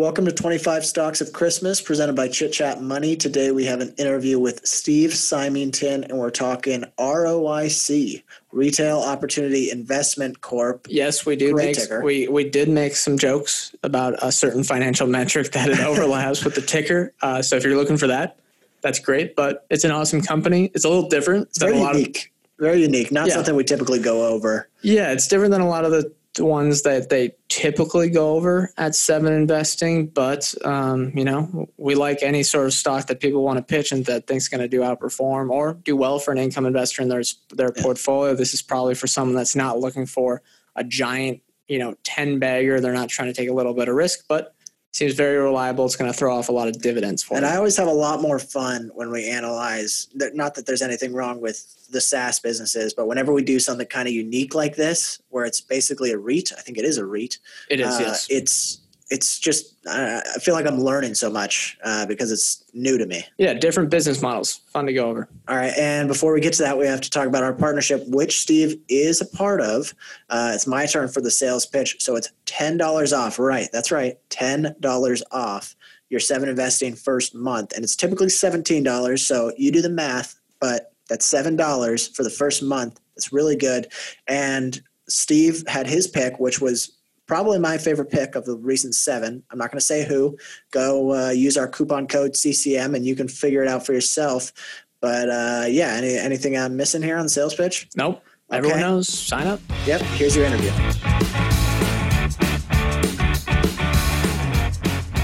Welcome to 25 Stocks of Christmas, presented by Chit Chat Money. Today we have an interview with Steve Symington, and we're talking ROIC, Retail Opportunity Investment Corp. Yes, we do make we we did make some jokes about a certain financial metric that it overlaps with the ticker. Uh, so if you're looking for that, that's great. But it's an awesome company. It's a little different It's very a lot of unique. Very unique. Not Yeah. something we typically go over. yeah, it's different than a lot of the ones that they typically go over at Seven Investing. But um, you know, we like any sort of stock that people want to pitch and that thinks going to do outperform or do well for an income investor in their their portfolio. This is probably for someone that's not looking for a giant, you know, ten bagger. They're not trying to take a little bit of risk, but seems very reliable. It's going to throw off a lot of dividends for And them. I always have a lot more fun when we analyze, not that there's anything wrong with the SaaS businesses, but whenever we do something kind of unique like this, where it's basically a REIT, I think it is a REIT. it is uh, yes. It's it's just uh, I feel like I'm learning so much uh, because it's new to me. yeah, different business models. Fun to go over. All right, and before we get to that, we have to talk about our partnership, which Steve is a part of. Uh, it's my turn for the sales pitch, so it's ten dollars off. Right, that's right, ten dollars off your seven investing first month, and it's typically seventeen dollars. So you do the math, but that's seven dollars for the first month. It's really good. And Steve had his pick, which was probably my favorite pick of the recent seven. I'm not going to say who. Go uh, use our coupon code CCM, and you can figure it out for yourself. But uh, yeah, any, anything I'm missing here on the sales pitch? Nope. Everyone knows. Sign up. Yep. Here's your interview.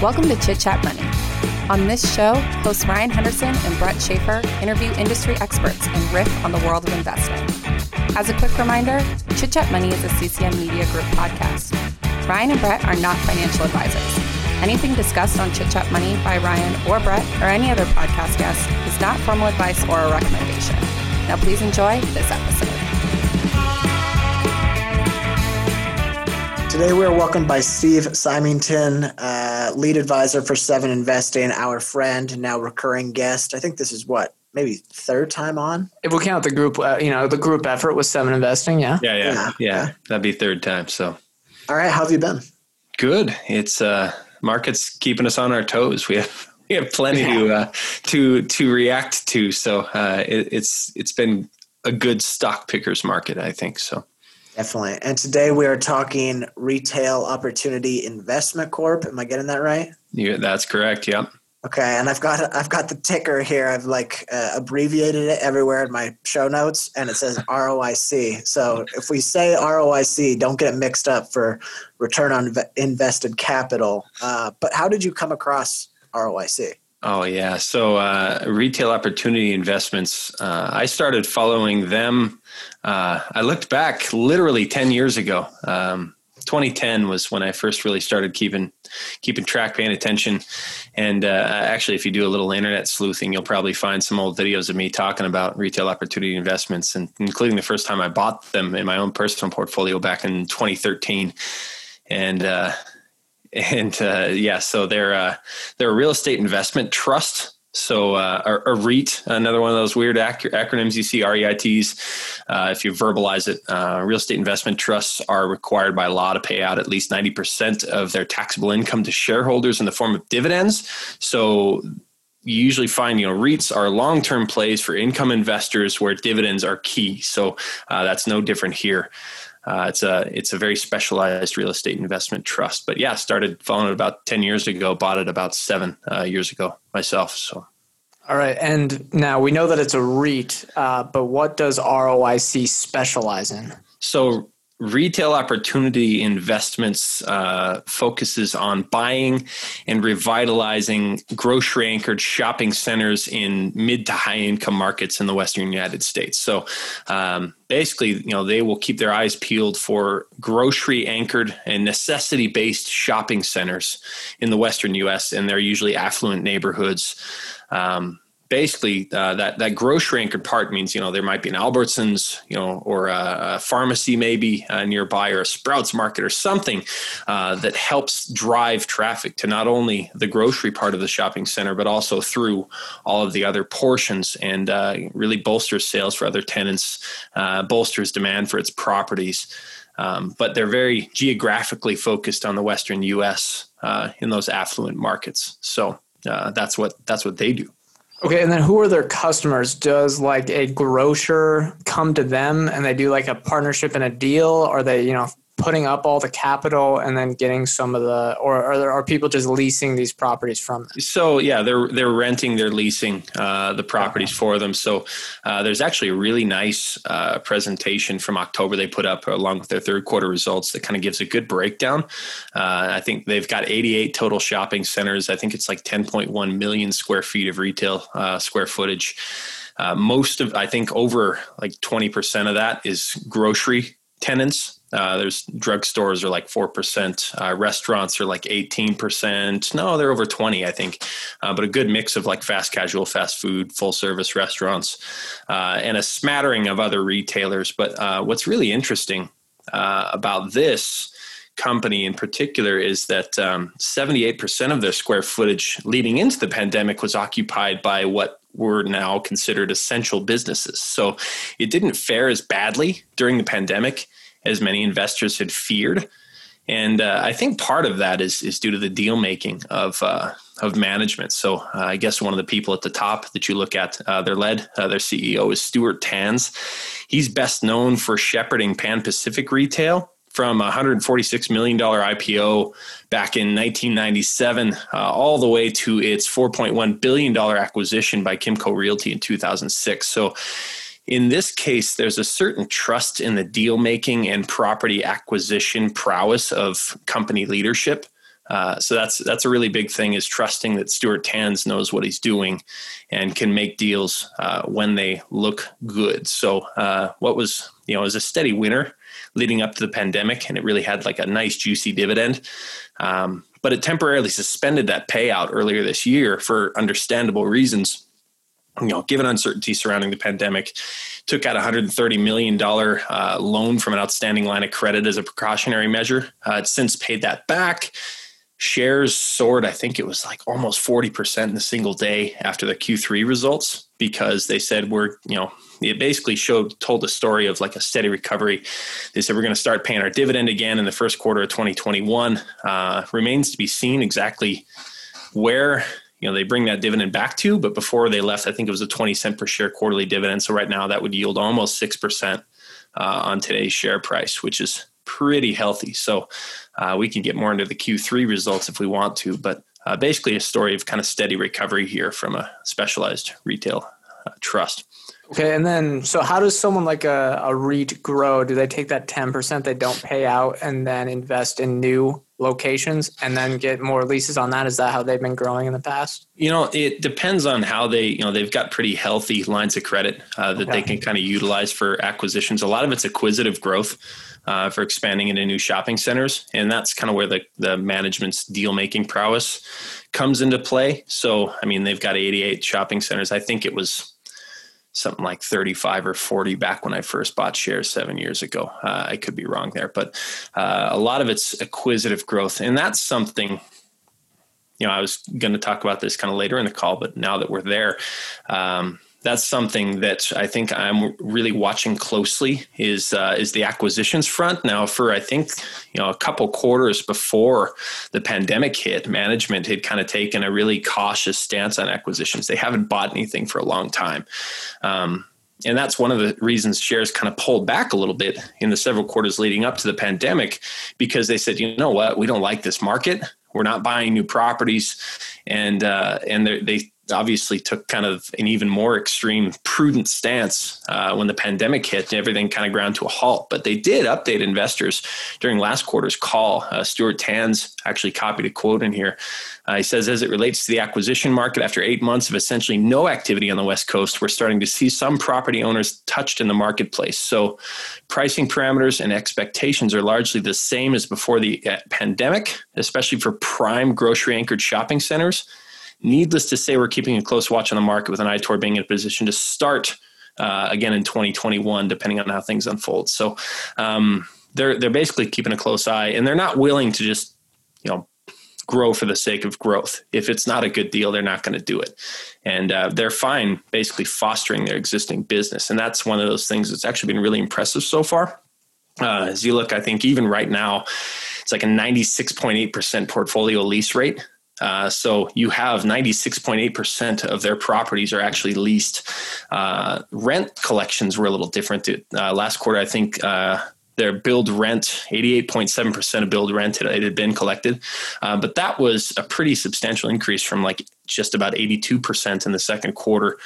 Welcome to Chit Chat Money. On this show, hosts Ryan Henderson and Brett Schafer interview industry experts and riff on the world of investing. As a quick reminder, Chit Chat Money is a CCM Media Group podcast. Ryan and Brett are not financial advisors. Anything discussed on Chit Chat Money by Ryan or Brett or any other podcast guest is not formal advice or a recommendation. Now, please enjoy this episode. Today we are welcomed by Steve Symington, uh, lead advisor for Seven Investing, our friend, now recurring guest. I think this is what maybe third time on. If we count the group, uh, you know, the group effort with seven investing, yeah. Yeah, yeah, Yeah. yeah. That'd be third time. So All right, how have you been? good. It's uh market's keeping us on our toes. We have we have plenty to uh, to to react to. So uh, it, it's it's been a good stock pickers market, I think. So Definitely. And today we are talking Retail Opportunity Investment Corp. Am I getting that right? yeah, that's correct. Yep. Okay, and I've got I've got the ticker here. I've like uh, abbreviated it everywhere in my show notes, and it says ROIC. So if we say ROIC, don't get it mixed up for return on invested capital. Uh, but how did you come across ROIC? Oh yeah. So uh, retail opportunity investments. Uh, I started following them. Uh, I looked back literally ten years ago. Um, 2010 was when I first really started keeping keeping track, paying attention. And uh, actually, if you do a little internet sleuthing, you'll probably find some old videos of me talking about retail opportunity investments, and including the first time I bought them in my own personal portfolio back in 2013. And uh, and uh, yeah, so they're uh, they're a real estate investment trust. So uh, a, a REIT, another one of those weird ac- acronyms you see, REITs. Uh, if you verbalize it, uh, real estate investment trusts are required by law to pay out at least ninety percent of their taxable income to shareholders in the form of dividends. So you usually find you know REITs are long term plays for income investors where dividends are key. So uh, that's no different here. Uh, it's a it's a very specialized real estate investment trust. But yeah, started following it about ten years ago. Bought it about seven uh, years ago myself. So All right. And now we know that it's a REIT, uh, but what does ROIC specialize in? so retail opportunity investments uh, focuses on buying and revitalizing grocery anchored shopping centers in mid to high income markets in the western united states. So um, basically you know they will keep their eyes peeled for grocery anchored and necessity based shopping centers in the western us and they're usually affluent neighborhoods. Um, basically uh, that that grocery anchored part means you know there might be an Albertsons you know or a, a pharmacy maybe uh, nearby or a Sprouts Market or something uh, that helps drive traffic to not only the grocery part of the shopping center but also through all of the other portions and uh, really bolsters sales for other tenants, uh, bolsters demand for its properties. Um, but they're very geographically focused on the Western U.S. Uh, in those affluent markets. So that's what that's what they do. Okay, and then who are their customers? Does like a grocer come to them and they do like a partnership and a deal? Are they, you know, putting up all the capital and then getting some of the or are there are people just leasing these properties from them? so yeah they're they're renting they're leasing uh, the properties for them. So uh, there's actually a really nice uh, presentation from october they put up along with their third quarter results that kind of gives a good breakdown. Uh, i think they've got 88 total shopping centers. I think it's like 10.1 million square feet of retail uh, square footage. Uh, most of i think over like 20% of that is grocery tenants uh, there's drugstores are like 4%. Uh, restaurants are like 18%. No, they're over 20, I think. Uh, but a good mix of like fast casual, fast food, full service restaurants, uh, and a smattering of other retailers. But uh, what's really interesting uh, about this company in particular is that um, 78% of their square footage leading into the pandemic was occupied by what were now considered essential businesses. So it didn't fare as badly during the pandemic as many investors had feared. And uh, I think part of that is is due to the deal making of uh, of management. So uh, I guess one of the people at the top that you look at, uh, their led, uh, their CEO is Stuart Tanz. He's best known for shepherding Pan Pacific Retail from a $146 million IPO back in 1997 uh, all the way to its $4.1 billion acquisition by Kimco Realty in 2006. So in this case, there's a certain trust in the deal making and property acquisition prowess of company leadership. Uh, so that's that's a really big thing is trusting that Stuart Tanz knows what he's doing and can make deals uh, when they look good. So uh, what was you know was a steady winner leading up to the pandemic, and it really had like a nice juicy dividend. Um, but it temporarily suspended that payout earlier this year for understandable reasons you know, given uncertainty surrounding the pandemic, took out a $130 million uh, loan from an outstanding line of credit as a precautionary measure. Uh, it's since paid that back. Shares soared, I think it was like almost 40% in a single day after the Q3 results because they said we're, you know, it basically showed, told the story of like a steady recovery. They said we're going to start paying our dividend again in the first quarter of 2021. Uh, remains to be seen exactly where you know they bring that dividend back to but before they left i think it was a 20 cent per share quarterly dividend so right now that would yield almost 6% uh, on today's share price which is pretty healthy so uh, we can get more into the q3 results if we want to but uh, basically a story of kind of steady recovery here from a specialized retail uh, trust Okay, and then so how does someone like a, a REIT grow? Do they take that 10% they don't pay out and then invest in new locations and then get more leases on that? Is that how they've been growing in the past? You know, it depends on how they, you know, they've got pretty healthy lines of credit uh, that okay. they can kind of utilize for acquisitions. A lot of it's acquisitive growth. Uh, for expanding into new shopping centers. And that's kind of where the, the management's deal making prowess comes into play. So, I mean, they've got 88 shopping centers. I think it was something like 35 or 40 back when I first bought shares seven years ago. Uh, I could be wrong there, but uh, a lot of it's acquisitive growth. And that's something, you know, I was going to talk about this kind of later in the call, but now that we're there, um, that's something that I think I'm really watching closely is uh, is the acquisitions front. Now, for I think you know a couple quarters before the pandemic hit, management had kind of taken a really cautious stance on acquisitions. They haven't bought anything for a long time. Um, and that's one of the reasons shares kind of pulled back a little bit in the several quarters leading up to the pandemic because they said, you know what, we don't like this market. We're not buying new properties, and uh, and they obviously took kind of an even more extreme prudent stance uh, when the pandemic hit and everything kind of ground to a halt. But they did update investors during last quarter's call. Uh, Stuart Tanz actually copied a quote in here. Uh, he says, as it relates to the acquisition market, after eight months of essentially no activity on the West Coast, we're starting to see some property owners touched in the marketplace. So pricing parameters and expectations are largely the same as before the uh, pandemic, especially for prime grocery anchored shopping centers Needless to say, we're keeping a close watch on the market with an eye toward being in a position to start uh, again in 2021, depending on how things unfold. So um, they're they're basically keeping a close eye, and they're not willing to just you know grow for the sake of growth. If it's not a good deal, they're not going to do it, and uh, they're fine basically fostering their existing business, and that's one of those things that's actually been really impressive so far Uh, as you look, I think even right now, it's like a 96.8% portfolio lease rate. Uh, so you have 96.8% of their properties are actually leased. Uh, rent collections were a little different. Uh, last quarter, I think uh, their billed rent, 88.7% of billed rent it had been collected. Uh, but that was a pretty substantial increase from like just about 82% in the second quarter.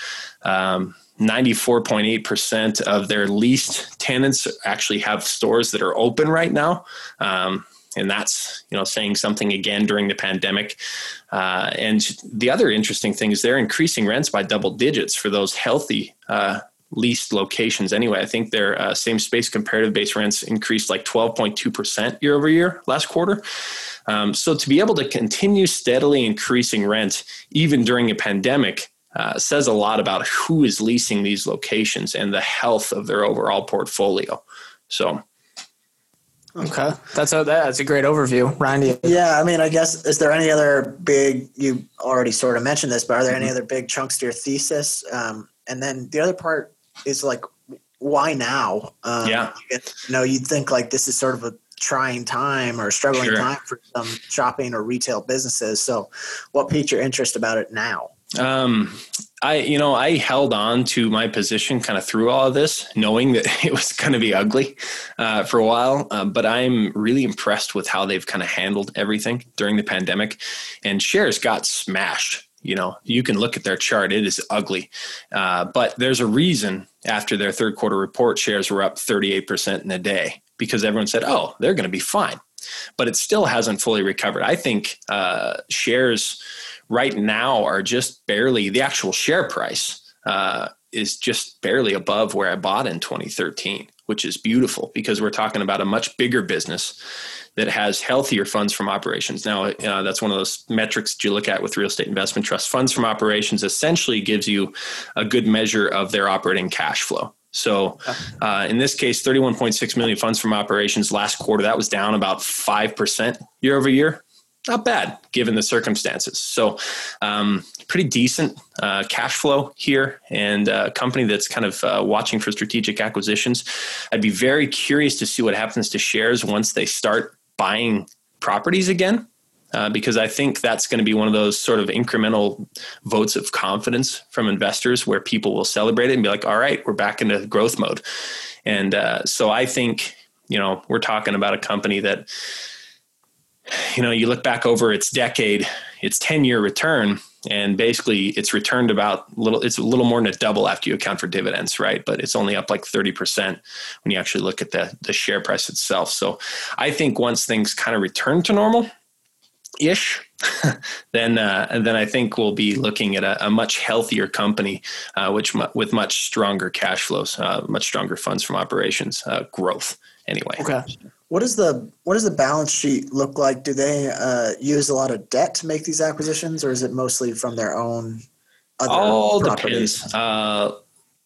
Um, 94.8% of their leased tenants actually have stores that are open right now. Um, and that's you know saying something again during the pandemic. Uh, and the other interesting thing is they're increasing rents by double digits for those healthy uh, leased locations. Anyway i think their uh, same space comparative base rents increased like 12.2% year over year last quarter. Um, so to be able to continue steadily increasing rent even during a pandemic uh, says a lot about who is leasing these locations and the health of their overall portfolio. So Okay, that's a that's a great overview, Ryan. Yeah, I mean, I guess is there any other big? You already sort of mentioned this, but are there any mm-hmm. other big chunks to your thesis? Um, and then the other part is like, why now? Um, yeah, you know, you'd think like this is sort of a trying time or struggling sure. time for some shopping or retail businesses. So, what piqued your interest about it now? Um, I, you know, I held on to my position kind of through all of this, knowing that it was going to be ugly uh, for a while. Uh, but I'm really impressed with how they've kind of handled everything during the pandemic. And shares got smashed. You know, you can look at their chart; it is ugly. Uh, but there's a reason. After their third quarter report, shares were up 38% in a day because everyone said, "Oh, they're going to be fine." But it still hasn't fully recovered. I think uh, shares right now are just barely the actual share price uh, is just barely above where I bought in 2013, which is beautiful because we're talking about a much bigger business that has healthier funds from operations. Now, uh, that's one of those metrics that you look at with real estate investment trust. Funds from operations essentially gives you a good measure of their operating cash flow. So, uh, in this case, 31.6 million funds from operations last quarter. That was down about 5% year over year not bad given the circumstances. So, um, pretty decent uh, cash flow here, and a company that's kind of uh, watching for strategic acquisitions. I'd be very curious to see what happens to shares once they start buying properties again. Uh, because I think that's going to be one of those sort of incremental votes of confidence from investors where people will celebrate it and be like, all right, we're back into growth mode. And uh, so I think, you know, we're talking about a company that you know, you look back over its decade, its 10 year return, and basically it's returned about little, it's a little more than a double after you account for dividends, right? But it's only up like 30% when you actually look at the, the share price itself. So I think once things kind of return to normal, ish, then uh, then I think we'll be looking at a, a much healthier company, uh, which with much stronger cash flows, uh, much stronger funds from operations uh, growth. Anyway, okay. What does the what does the balance sheet look like? Do they uh, use a lot of debt to make these acquisitions, or is it mostly from their own? Other All properties? depends. Uh,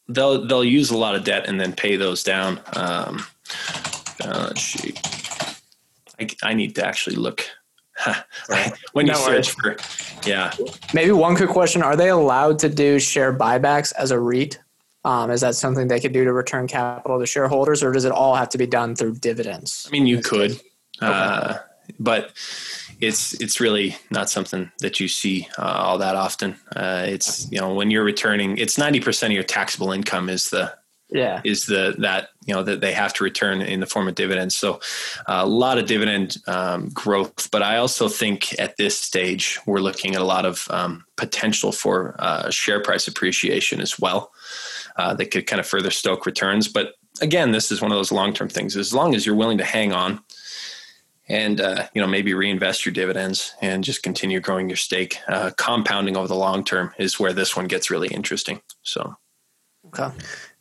they'll they'll use a lot of debt and then pay those down. Um, balance sheet. I, I need to actually look. when you no search for, yeah. Maybe one quick question: Are they allowed to do share buybacks as a REIT? Um, is that something they could do to return capital to shareholders, or does it all have to be done through dividends? I mean, you could, okay. uh, but it's it's really not something that you see uh, all that often. Uh, it's you know when you're returning, it's ninety percent of your taxable income is the yeah is the that you know that they have to return in the form of dividends. So uh, a lot of dividend um, growth, but I also think at this stage we're looking at a lot of um, potential for uh, share price appreciation as well uh, that could kind of further stoke returns. But again, this is one of those long term things. As long as you're willing to hang on and uh, you know maybe reinvest your dividends and just continue growing your stake, uh, compounding over the long term is where this one gets really interesting. So, okay.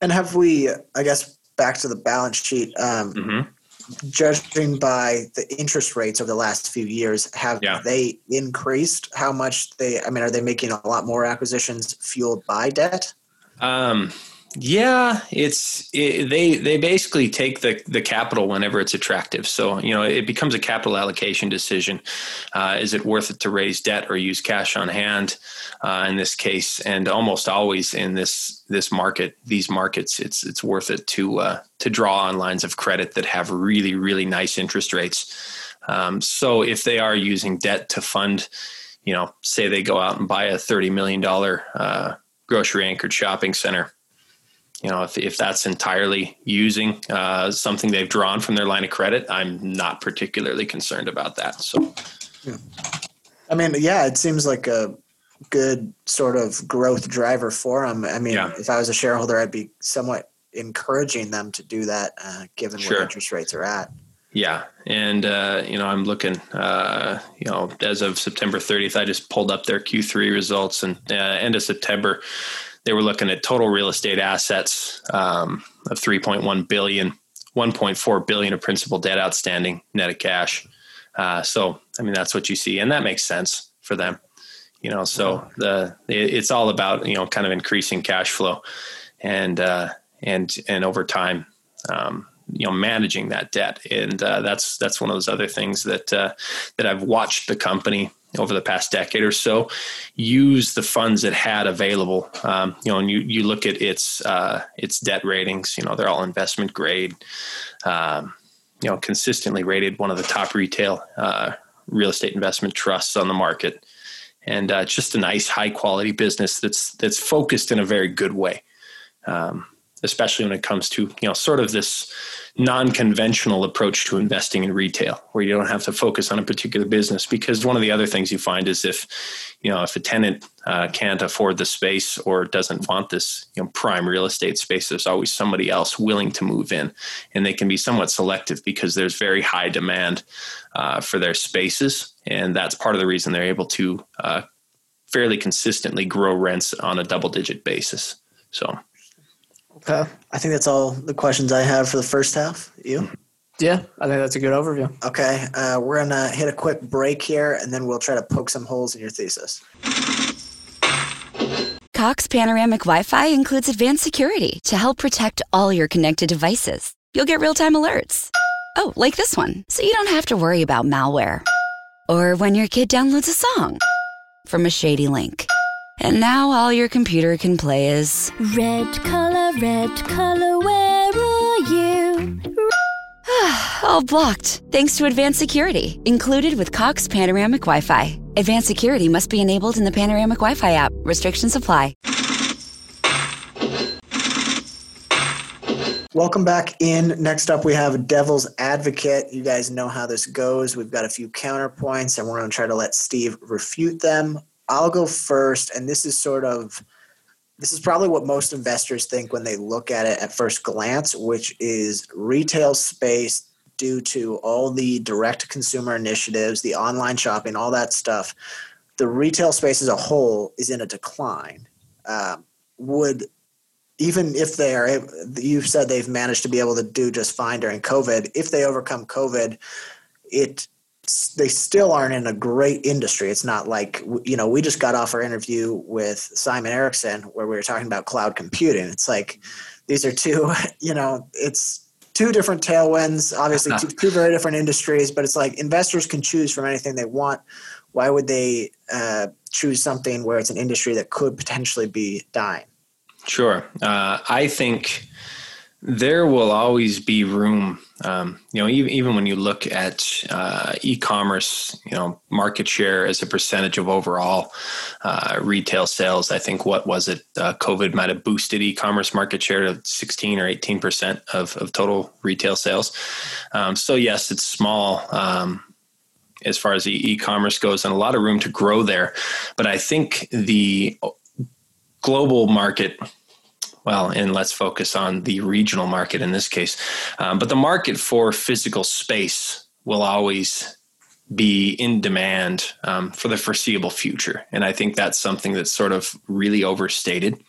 And have we? I guess back to the balance sheet. Um, mm-hmm judging by the interest rates over the last few years, have yeah. they increased? How much they? I mean, are they making a lot more acquisitions fueled by debt? Um, Yeah, it's it, they they basically take the the capital whenever it's attractive. So you know it becomes a capital allocation decision. Uh, is it worth it to raise debt or use cash on hand? Uh, in this case, and almost always in this this market, these markets, it's it's worth it to uh, to draw on lines of credit that have really really nice interest rates. Um, so if they are using debt to fund, you know, say they go out and buy a thirty million dollar uh, grocery anchored shopping center you know, if, if that's entirely using uh, something they've drawn from their line of credit, I'm not particularly concerned about that. So, yeah. I mean, yeah, it seems like a good sort of growth driver for them. I mean, yeah. if I was a shareholder, I'd be somewhat encouraging them to do that, uh, given sure. where interest rates are at. Yeah, and uh, you know, I'm looking. Uh, you know, as of September 30th, I just pulled up their Q3 results, and uh, end of September, they were looking at total real estate assets um, of 3.1 billion, 1.4 billion of principal debt outstanding, net of cash. Uh, so, I mean, that's what you see, and that makes sense for them. You know, so the it's all about you know kind of increasing cash flow, and uh, and and over time, um, you know, managing that debt, and uh, that's that's one of those other things that uh, that I've watched the company over the past decade or so use the funds it had available. Um, you know, and you you look at its uh, its debt ratings. You know, they're all investment grade. Um, you know, consistently rated one of the top retail uh, real estate investment trusts on the market, and uh, just a nice, high quality business that's that's focused in a very good way. Um, especially when it comes to you know sort of this non-conventional approach to investing in retail where you don't have to focus on a particular business. Because one of the other things you find is if you know if a tenant uh, can't afford the space or doesn't want this you know prime real estate space there's always somebody else willing to move in. And they can be somewhat selective because there's very high demand uh, for their spaces. And that's part of the reason they're able to uh, fairly consistently grow rents on a double digit basis. So Okay. I think that's all the questions I have for the first half. You? Yeah, I think that's a good overview. Okay. Uh, we're going to hit a quick break here and then we'll try to poke some holes in your thesis. Cox Panoramic Wi Fi includes advanced security to help protect all your connected devices. You'll get real time alerts. Oh, like this one, so you don't have to worry about malware. Or when your kid downloads a song from a shady link. And now all your computer can play is Red color, red color, where are you? all blocked, thanks to advanced security, included with Cox Panoramic Wi Fi. Advanced security must be enabled in the Panoramic Wi Fi app. Restrictions apply. Welcome back in. Next up, we have Devil's Advocate. You guys know how this goes. We've got a few counterpoints, and we're going to try to let Steve refute them. I'll go first, and this is sort of this is probably what most investors think when they look at it at first glance, which is retail space due to all the direct consumer initiatives, the online shopping, all that stuff. The retail space as a whole is in a decline. Um, would even if they are, you've said they've managed to be able to do just fine during COVID. If they overcome COVID, it they still aren't in a great industry. It's not like you know we just got off our interview with Simon Erickson where we were talking about cloud computing. It's like these are two you know it's two different tailwinds, obviously two, two very different industries, but it's like investors can choose from anything they want. Why would they uh, choose something where it's an industry that could potentially be dying? Sure, uh, I think there will always be room. Um, you know, even, even when you look at uh, e-commerce, you know, market share as a percentage of overall uh, retail sales, I think what was it? Uh, COVID might have boosted e-commerce market share to 16 or 18 percent of, of total retail sales. Um, so yes, it's small. Um, as far as e-commerce goes, and a lot of room to grow there. But I think the global market well, and let's focus on the regional market in this case. Um, but the market for physical space will always be in demand um, for the foreseeable future. And I think that's something that's sort of really overstated.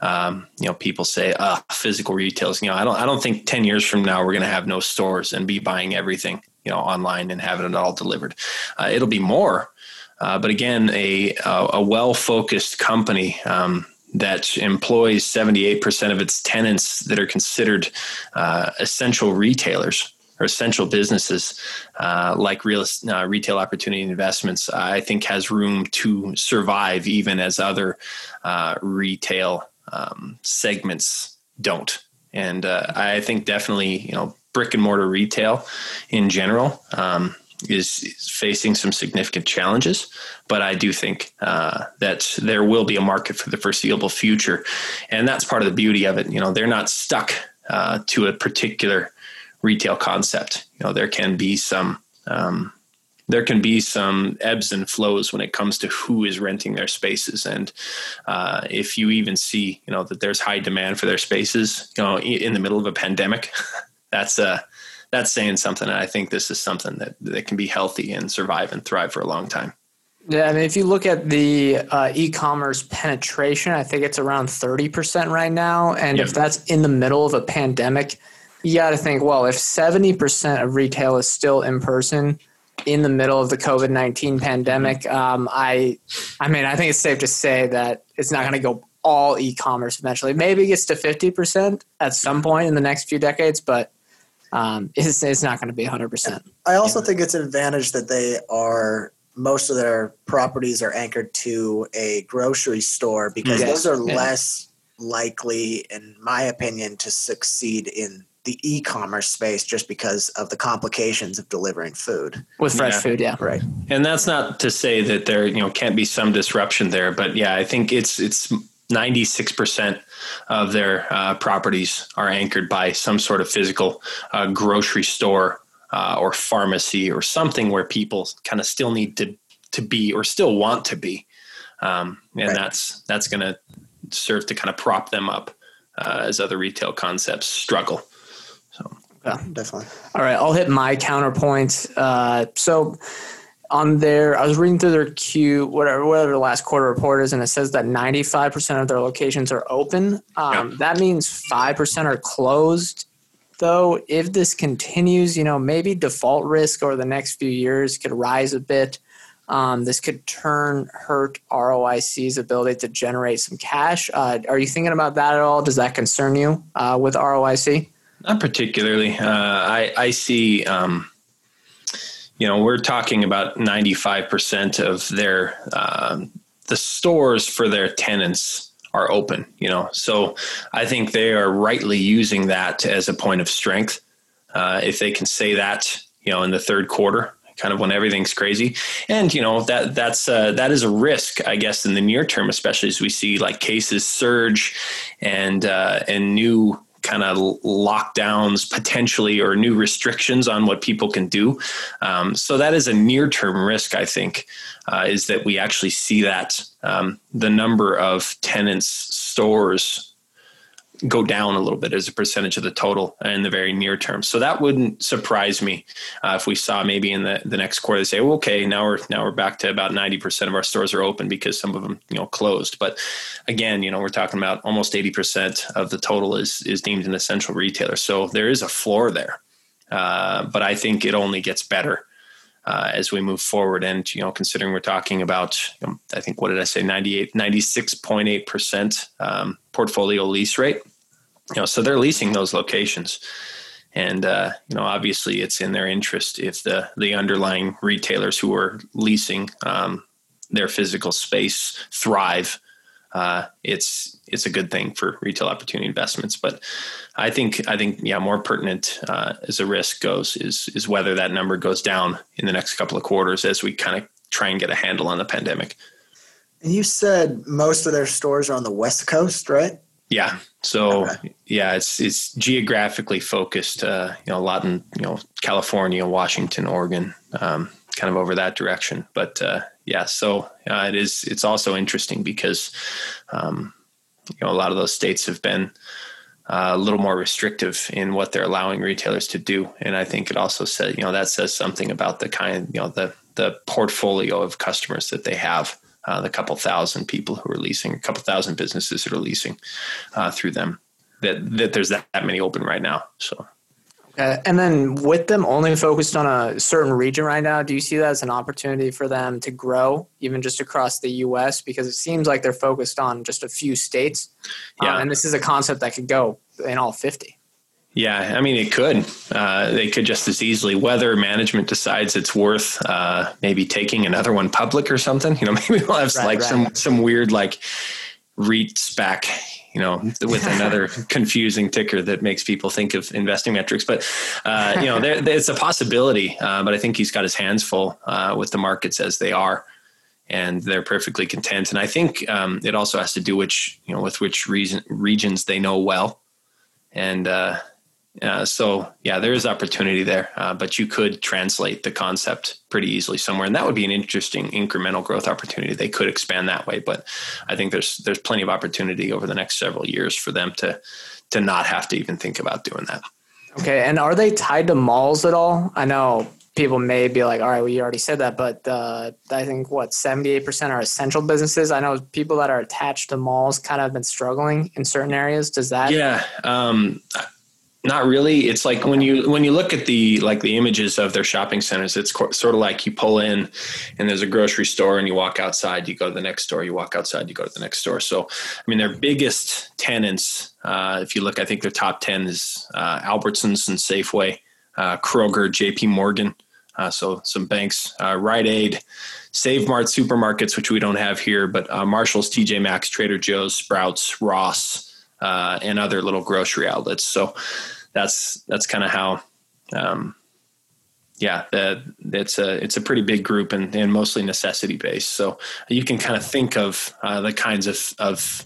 Um, you know, people say, uh, physical retails, you know, I don't, I don't think 10 years from now, we're going to have no stores and be buying everything, you know, online and having it all delivered. Uh, it'll be more. Uh, but again, a, a well-focused company, um, that employs 78% of its tenants that are considered uh, essential retailers or essential businesses uh, like real uh, retail opportunity investments, I think has room to survive even as other uh, retail um, segments don't. And uh, I think definitely, you know, brick and mortar retail in general um, is, facing some significant challenges. But I do think uh, that there will be a market for the foreseeable future, and that's part of the beauty of it. You know, they're not stuck uh, to a particular retail concept. You know, there can be some um, there can be some ebbs and flows when it comes to who is renting their spaces, and uh, if you even see, you know, that there's high demand for their spaces, you know, in the middle of a pandemic, that's a that's saying something. And I think this is something that that can be healthy and survive and thrive for a long time. Yeah, I mean, if you look at the uh, e-commerce penetration, I think it's around thirty percent right now, and yep. if that's in the middle of a pandemic you got to think, well, if 70% of retail is still in person in the middle of the COVID 19 pandemic, um, I, I mean, I think it's safe to say that it's not going to go all e commerce eventually. Maybe it gets to 50% at some point in the next few decades, but um, it's, it's not going to be 100%. I also think it's an advantage that they are most of their properties are anchored to a grocery store because yes. those are yeah. less likely, in my opinion, to succeed in the e-commerce space just because of the complications of delivering food with fresh yeah. food yeah right and that's not to say that there you know can't be some disruption there but yeah i think it's it's 96% of their uh, properties are anchored by some sort of physical uh, grocery store uh, or pharmacy or something where people kind of still need to to be or still want to be um, and right. that's that's going to serve to kind of prop them up uh, as other retail concepts struggle yeah, definitely. All right, I'll hit my counterpoint. Uh, so on their, I was reading through their Q, whatever, whatever the last quarter report is, and it says that 95% of their locations are open. Um, yeah. That means 5% are closed. Though, if this continues, you know, maybe default risk over the next few years could rise a bit. Um, this could turn hurt ROIC's ability to generate some cash. Uh, are you thinking about that at all? Does that concern you uh, with ROIC? Not particularly. Uh, I I see. Um, you know, we're talking about ninety five percent of their uh, the stores for their tenants are open. You know, so I think they are rightly using that as a point of strength. Uh, if they can say that, you know, in the third quarter, kind of when everything's crazy and you know that that's uh, that is a risk i guess in the near term especially as we see like cases surge and uh, and new kind of lockdowns potentially or new restrictions on what people can do. Um, so that is a near term risk, I think, uh, is that we actually see that um, the number of tenants, stores go down a little bit as a percentage of the total in the very near term. So that wouldn't surprise me uh, if we saw maybe in the, the next quarter they say, well, okay, now we're now we're back to about ninety percent of our stores are open because some of them you know closed. But again, you know we're talking about almost eighty percent of the total is is deemed an essential retailer. So there is a floor there, uh, but I think it only gets better. Uh, as we move forward. And, you know, considering we're talking about, know, I think, what did I say, 98, 96.8% um, portfolio lease rate you know, so they're leasing those locations. And uh, you know, obviously, it's in their interest if the the underlying retailers who are leasing um, their physical space thrive. Uh, it's it's a good thing for retail opportunity investments. But I think I think yeah, more pertinent uh, as a risk goes is is whether that number goes down in the next couple of quarters as we kind of try and get a handle on the pandemic. And you said most of their stores are on the West Coast, right? Yeah. So okay. yeah, it's it's geographically focused. Uh, you know, a lot in you know California, Washington, Oregon, um, kind of over that direction. But uh, yeah, so uh, it is. It's also interesting because um, you know a lot of those states have been uh, a little more restrictive in what they're allowing retailers to do, and I think it also says you know that says something about the kind you know the the portfolio of customers that they have uh, the couple thousand people who are leasing, a couple thousand businesses that are leasing uh, through them. That that there's that, that many open right now. So. Okay. And then with them only focused on a certain region right now, do you see that as an opportunity for them to grow even just across the US? Because it seems like they're focused on just a few states. Yeah. Um, and this is a concept that could go in all 50. Yeah, I mean, it could. Uh, they could just as easily. Whether management decides it's worth uh, maybe taking another one public or something, you know, maybe we'll have Right, like right. some some weird like REIT SPAC, you know, with another confusing ticker that makes people think of investing metrics. But uh, you know, there, there- it's a possibility. Uh, but I think he's got his hands full uh, with the markets as they are. And they're perfectly content. And I think um, it also has to do which you know with which reason regions they know well, and uh, uh, so yeah, there is opportunity there, uh, but you could translate the concept pretty easily somewhere, and that would be an interesting incremental growth opportunity. They could expand that way, but I think there's there's plenty of opportunity over the next several years for them to to not have to even think about doing that. Okay. And are they tied to malls at all? I know people may be like, all right, well, you already said that, but uh, I think what, 78% are essential businesses. I know people that are attached to malls kind of been struggling in certain areas. Does that? Yeah, um, not really. It's like when you when you look at the like the images of their shopping centers, it's co- sort of like you pull in and there's a grocery store and you walk outside, you go to the next store, you walk outside, you go to the next store. So, I mean, their biggest tenants, uh, if you look, I think their top ten is uh, Albertsons and Safeway, uh, Kroger, J.P. Morgan. Uh, so some banks, uh, Rite Aid, Save Mart supermarkets, which we don't have here, but uh, Marshalls, TJ Maxx, Trader Joe's, Sprouts, Ross, uh, and other little grocery outlets. So that's that's kind of how, um, yeah, that it's a it's a pretty big group and, and mostly necessity based. So you can kind of think of uh, the kinds of of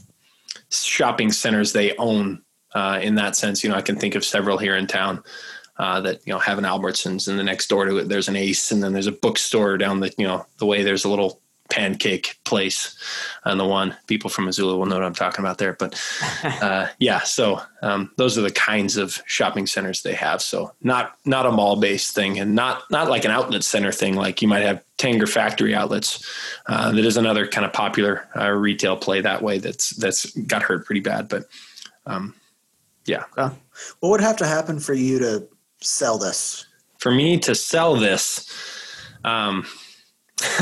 shopping centers they own uh, in that sense. You know, I can think of several here in town. Uh, that you know have an Albertsons, and the next door to it there's an Ace, and then there's a bookstore down the you know the way there's a little pancake place on the one. People from Missoula will know what I'm talking about there. But uh, yeah, so um, those are the kinds of shopping centers they have. So not not a mall based thing, and not not like an outlet center thing. Like you might have Tanger Factory outlets. Uh, that is another kind of popular uh, retail play that way. That's that's got hurt pretty bad, but. Um, yeah, What would have to happen for you to sell this? for me to sell this, um,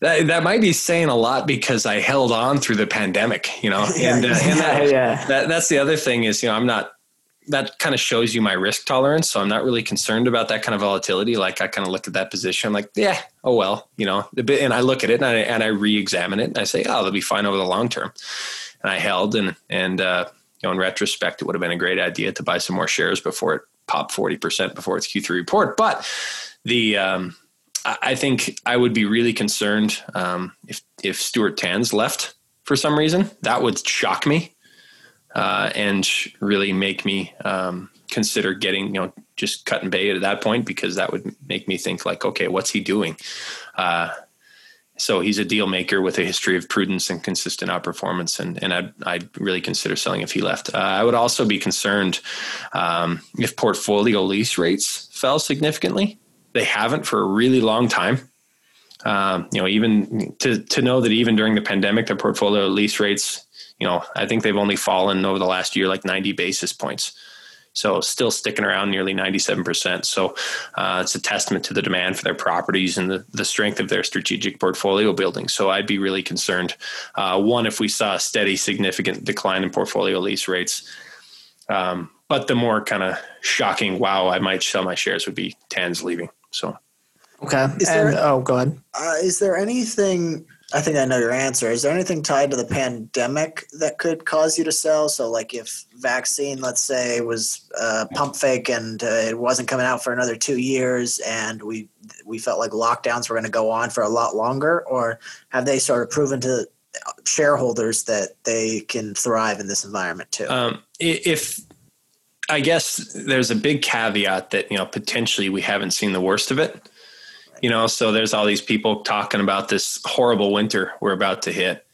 that that might be saying a lot because I held on through the pandemic, you know, Yeah, and, uh, and that, Yeah, that that's the other thing is you know I'm not that kind of shows you my risk tolerance, so I'm not really concerned about that kind of volatility. Like I kind of look at that position, I'm like, yeah, oh well, you know, and I look at it and I and I re-examine it and I say, oh, they'll be fine over the long term, and I held and and uh, you know in retrospect, it would have been a great idea to buy some more shares before it popped forty percent before its Q3 report, but the um, I think I would be really concerned um, if if Stuart Tanz left for some reason. That would shock me uh, and really make me um, consider getting you know just cutting bait at that point because that would make me think like, okay, what's he doing? Uh, so he's a deal maker with a history of prudence and consistent outperformance, and and I'd, I'd really consider selling if he left. Uh, I would also be concerned um, if portfolio lease rates fell significantly. They haven't for a really long time. Um, you know, even to to know that even during the pandemic, their portfolio lease rates, you know, I think they've only fallen over the last year like 90 basis points. So still sticking around nearly 97%. So uh, it's a testament to the demand for their properties and the, the strength of their strategic portfolio building. So I'd be really concerned. Uh, one, if we saw a steady, significant decline in portfolio lease rates. Um, but the more kind of shocking, wow, I might sell my shares would be Tanz leaving. So Okay. Is and, there- oh, go ahead. Uh, is there anything? I think I know your answer. Is there anything tied to the pandemic that could cause you to sell? So, like if vaccine, let's say, was uh, pump fake and uh, it wasn't coming out for another two years, and we we felt like lockdowns were going to go on for a lot longer, or have they sort of proven to shareholders that they can thrive in this environment too? Um, if I guess there's a big caveat that you know potentially we haven't seen the worst of it. You know, so there's all these people talking about this horrible winter we're about to hit,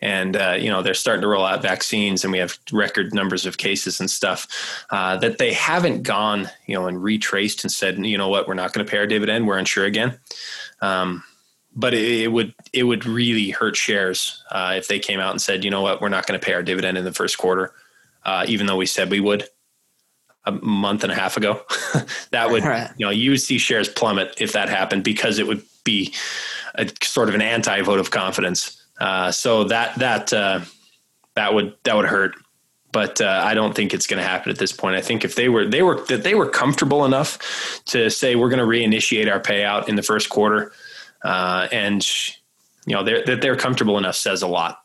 and uh, you know they're starting to roll out vaccines, and we have record numbers of cases and stuff. Uh, that they haven't gone, you know, and retraced and said, you know what, we're not going to pay our dividend, we're unsure again. Um, but it, would it would really hurt shares uh, if they came out and said, you know what, we're not going to pay our dividend in the first quarter, uh, even though we said we would. A month and a half ago. that would, Right. you know, you would see shares plummet if that happened because it would be a sort of an anti vote of confidence. Uh, so that that uh, that would that would hurt. But uh, I don't think it's going to happen at this point. I think if they were they were that they were comfortable enough to say we're going to reinitiate our payout in the first quarter, uh, and you know they're, that they're comfortable enough says a lot.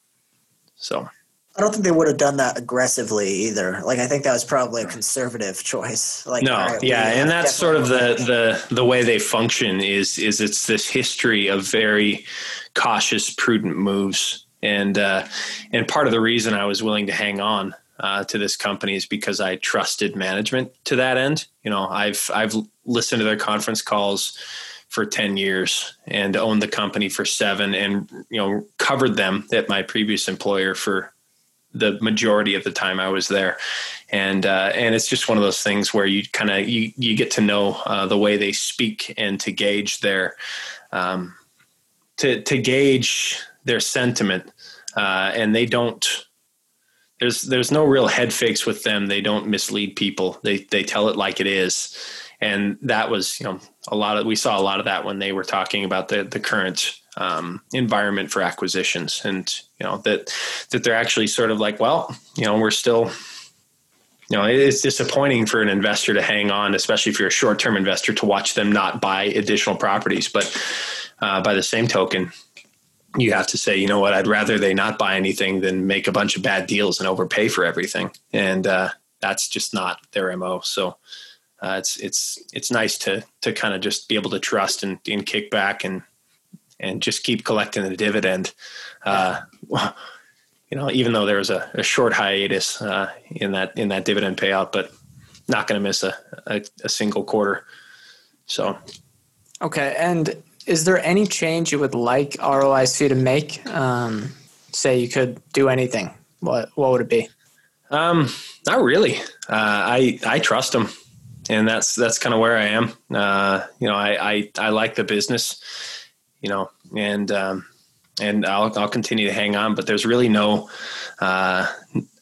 So I don't think they would have done that aggressively either. Like I think that was probably a conservative choice. Like no, all right, we yeah, and that's sort of the the the way they function is is it's this history of very cautious, prudent moves, and uh, and part of the reason I was willing to hang on uh, to this company is because I trusted management to that end. You know, I've I've listened to their conference calls for 10 years and owned the company for seven and you know covered them at my previous employer for the majority of the time I was there, and uh, and it's just one of those things where you kind of you you get to know uh, the way they speak and to gauge their um, to to gauge their sentiment, uh, and they don't. There's there's no real head fakes with them. They don't mislead people. They they tell it like it is, and that was you know a lot of we saw a lot of that when they were talking about the the current um, environment for acquisitions, and you know that that they're actually sort of like, well, you know, we're still, you know, it's disappointing for an investor to hang on, especially if you're a short term investor, to watch them not buy additional properties. But uh, by the same token, you have to say, you know what, I'd rather they not buy anything than make a bunch of bad deals and overpay for everything, and uh, that's just not their mo. So. Uh, it's it's it's nice to to kind of just be able to trust and, and kick back and and just keep collecting the dividend. Uh, you know, even though there was a, a short hiatus uh, in that in that dividend payout, but not going to miss a, a, a single quarter. So Okay, and is there any change you would like ROIC to make? Um, say you could do anything. What what would it be? Um, not really. Uh, I I trust them, and that's that's kind of where I am. Uh, you know, I, I I like the business, you know, and um, and I'll I'll continue to hang on. But there's really no. Uh,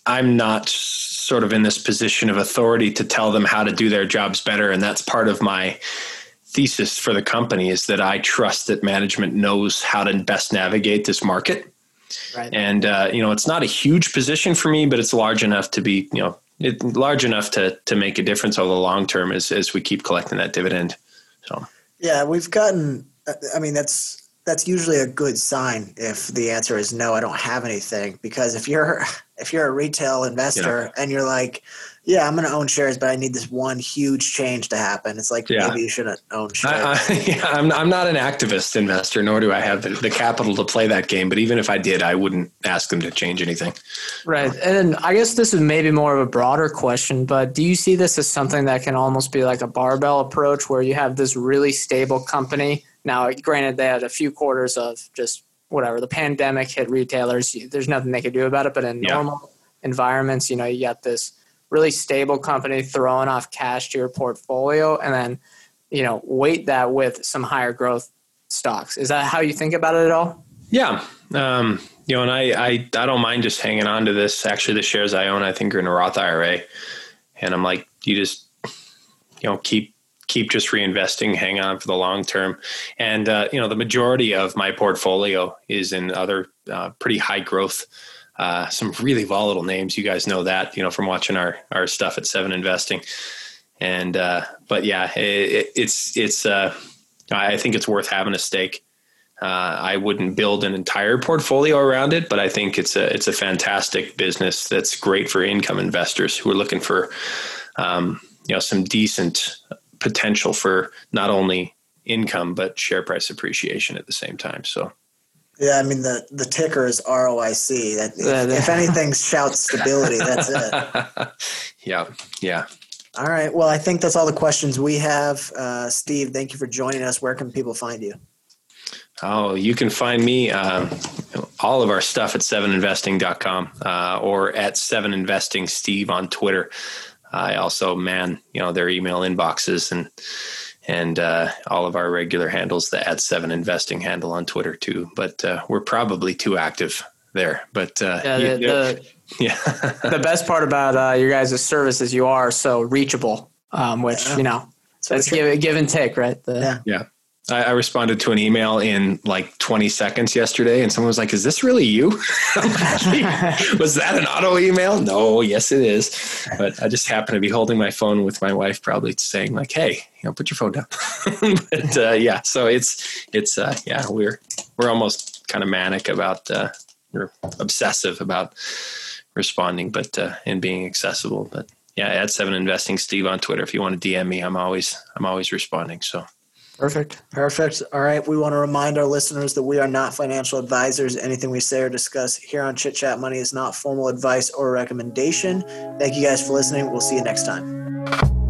I'm not sort of in this position of authority to tell them how to do their jobs better, and that's part of my thesis for the company is that I trust that management knows how to best navigate this market Right. and uh, you know it's not a huge position for me, but it's large enough to be you know it, large enough to to make a difference over the long term as as we keep collecting that dividend. So Yeah, we've gotten. I mean, that's that's usually a good sign if the answer is no, I don't have anything. Because if you're if you're a retail investor and you're like, yeah, I'm going to own shares, but I need this one huge change to happen. It's like Yeah. maybe you shouldn't own shares. I, I, yeah, I'm I'm not an activist investor, nor do I have the, the capital to play that game. But even if I did, I wouldn't ask them to change anything. Right. And I guess this is maybe more of a broader question, but do you see this as something that can almost be like a barbell approach where you have this really stable company? Now, granted, they had a few quarters of just whatever, the pandemic hit retailers. There's nothing they could do about it. But in Yeah. normal environments, you know, you got this really stable company throwing off cash to your portfolio and then, you know, weight that with some higher growth stocks. Is that how you think about it at all? Yeah. Um, you know, and I, I, I don't mind just hanging on to this. Actually, the shares I own, I think are in a Roth IRA. And I'm like, you just, you know, keep, keep just reinvesting, hang on for the long term. And, uh, you know, the majority of my portfolio is in other uh, pretty high growth, uh, some really volatile names. You guys know that, you know, from watching our, our stuff at seven investing. And, uh, but yeah, it, it, it's, it's, uh, I think it's worth having a stake. Uh, I wouldn't build an entire portfolio around it, but I think it's a it's a fantastic business that's great for income investors who are looking for um, you know some decent potential for not only income but share price appreciation at the same time. So yeah, I mean the the ticker is ROIC. That if, if anything shouts stability, that's it. yeah, yeah. All right. Well, I think that's all the questions we have. Uh, Steve, thank you for joining us. Where can people find you? Oh, you can find me, um, all of our stuff at seveninvesting.com uh, or at seveninvesting Steve on Twitter. I also man, you know, their email inboxes and and uh, all of our regular handles, the at seven investing handle on Twitter too. But uh, we're probably too active there. But uh, Yeah, you- the, the, yeah. the best part about uh, your guys' service is you are so reachable, um, which you know very that's give, give and take, right? The, Yeah. Yeah. I, responded to an email in like 20 seconds yesterday, and someone was like, Is this really you? was that an auto email? No, yes, it is. But I just happened to be holding my phone with my wife, probably saying, like, Hey, you know, put your phone down. but uh, yeah, so it's, it's, uh, yeah, we're, we're almost kind of manic about, uh, we're obsessive about responding, but, uh, and being accessible. But yeah, at seven investing Steve on Twitter. If you want to DM me, I'm always, I'm always responding. So. Perfect. Perfect. All right. We want to remind our listeners that we are not financial advisors. Anything we say or discuss here on Chit Chat Money is not formal advice or recommendation. Thank you guys for listening. We'll see you next time.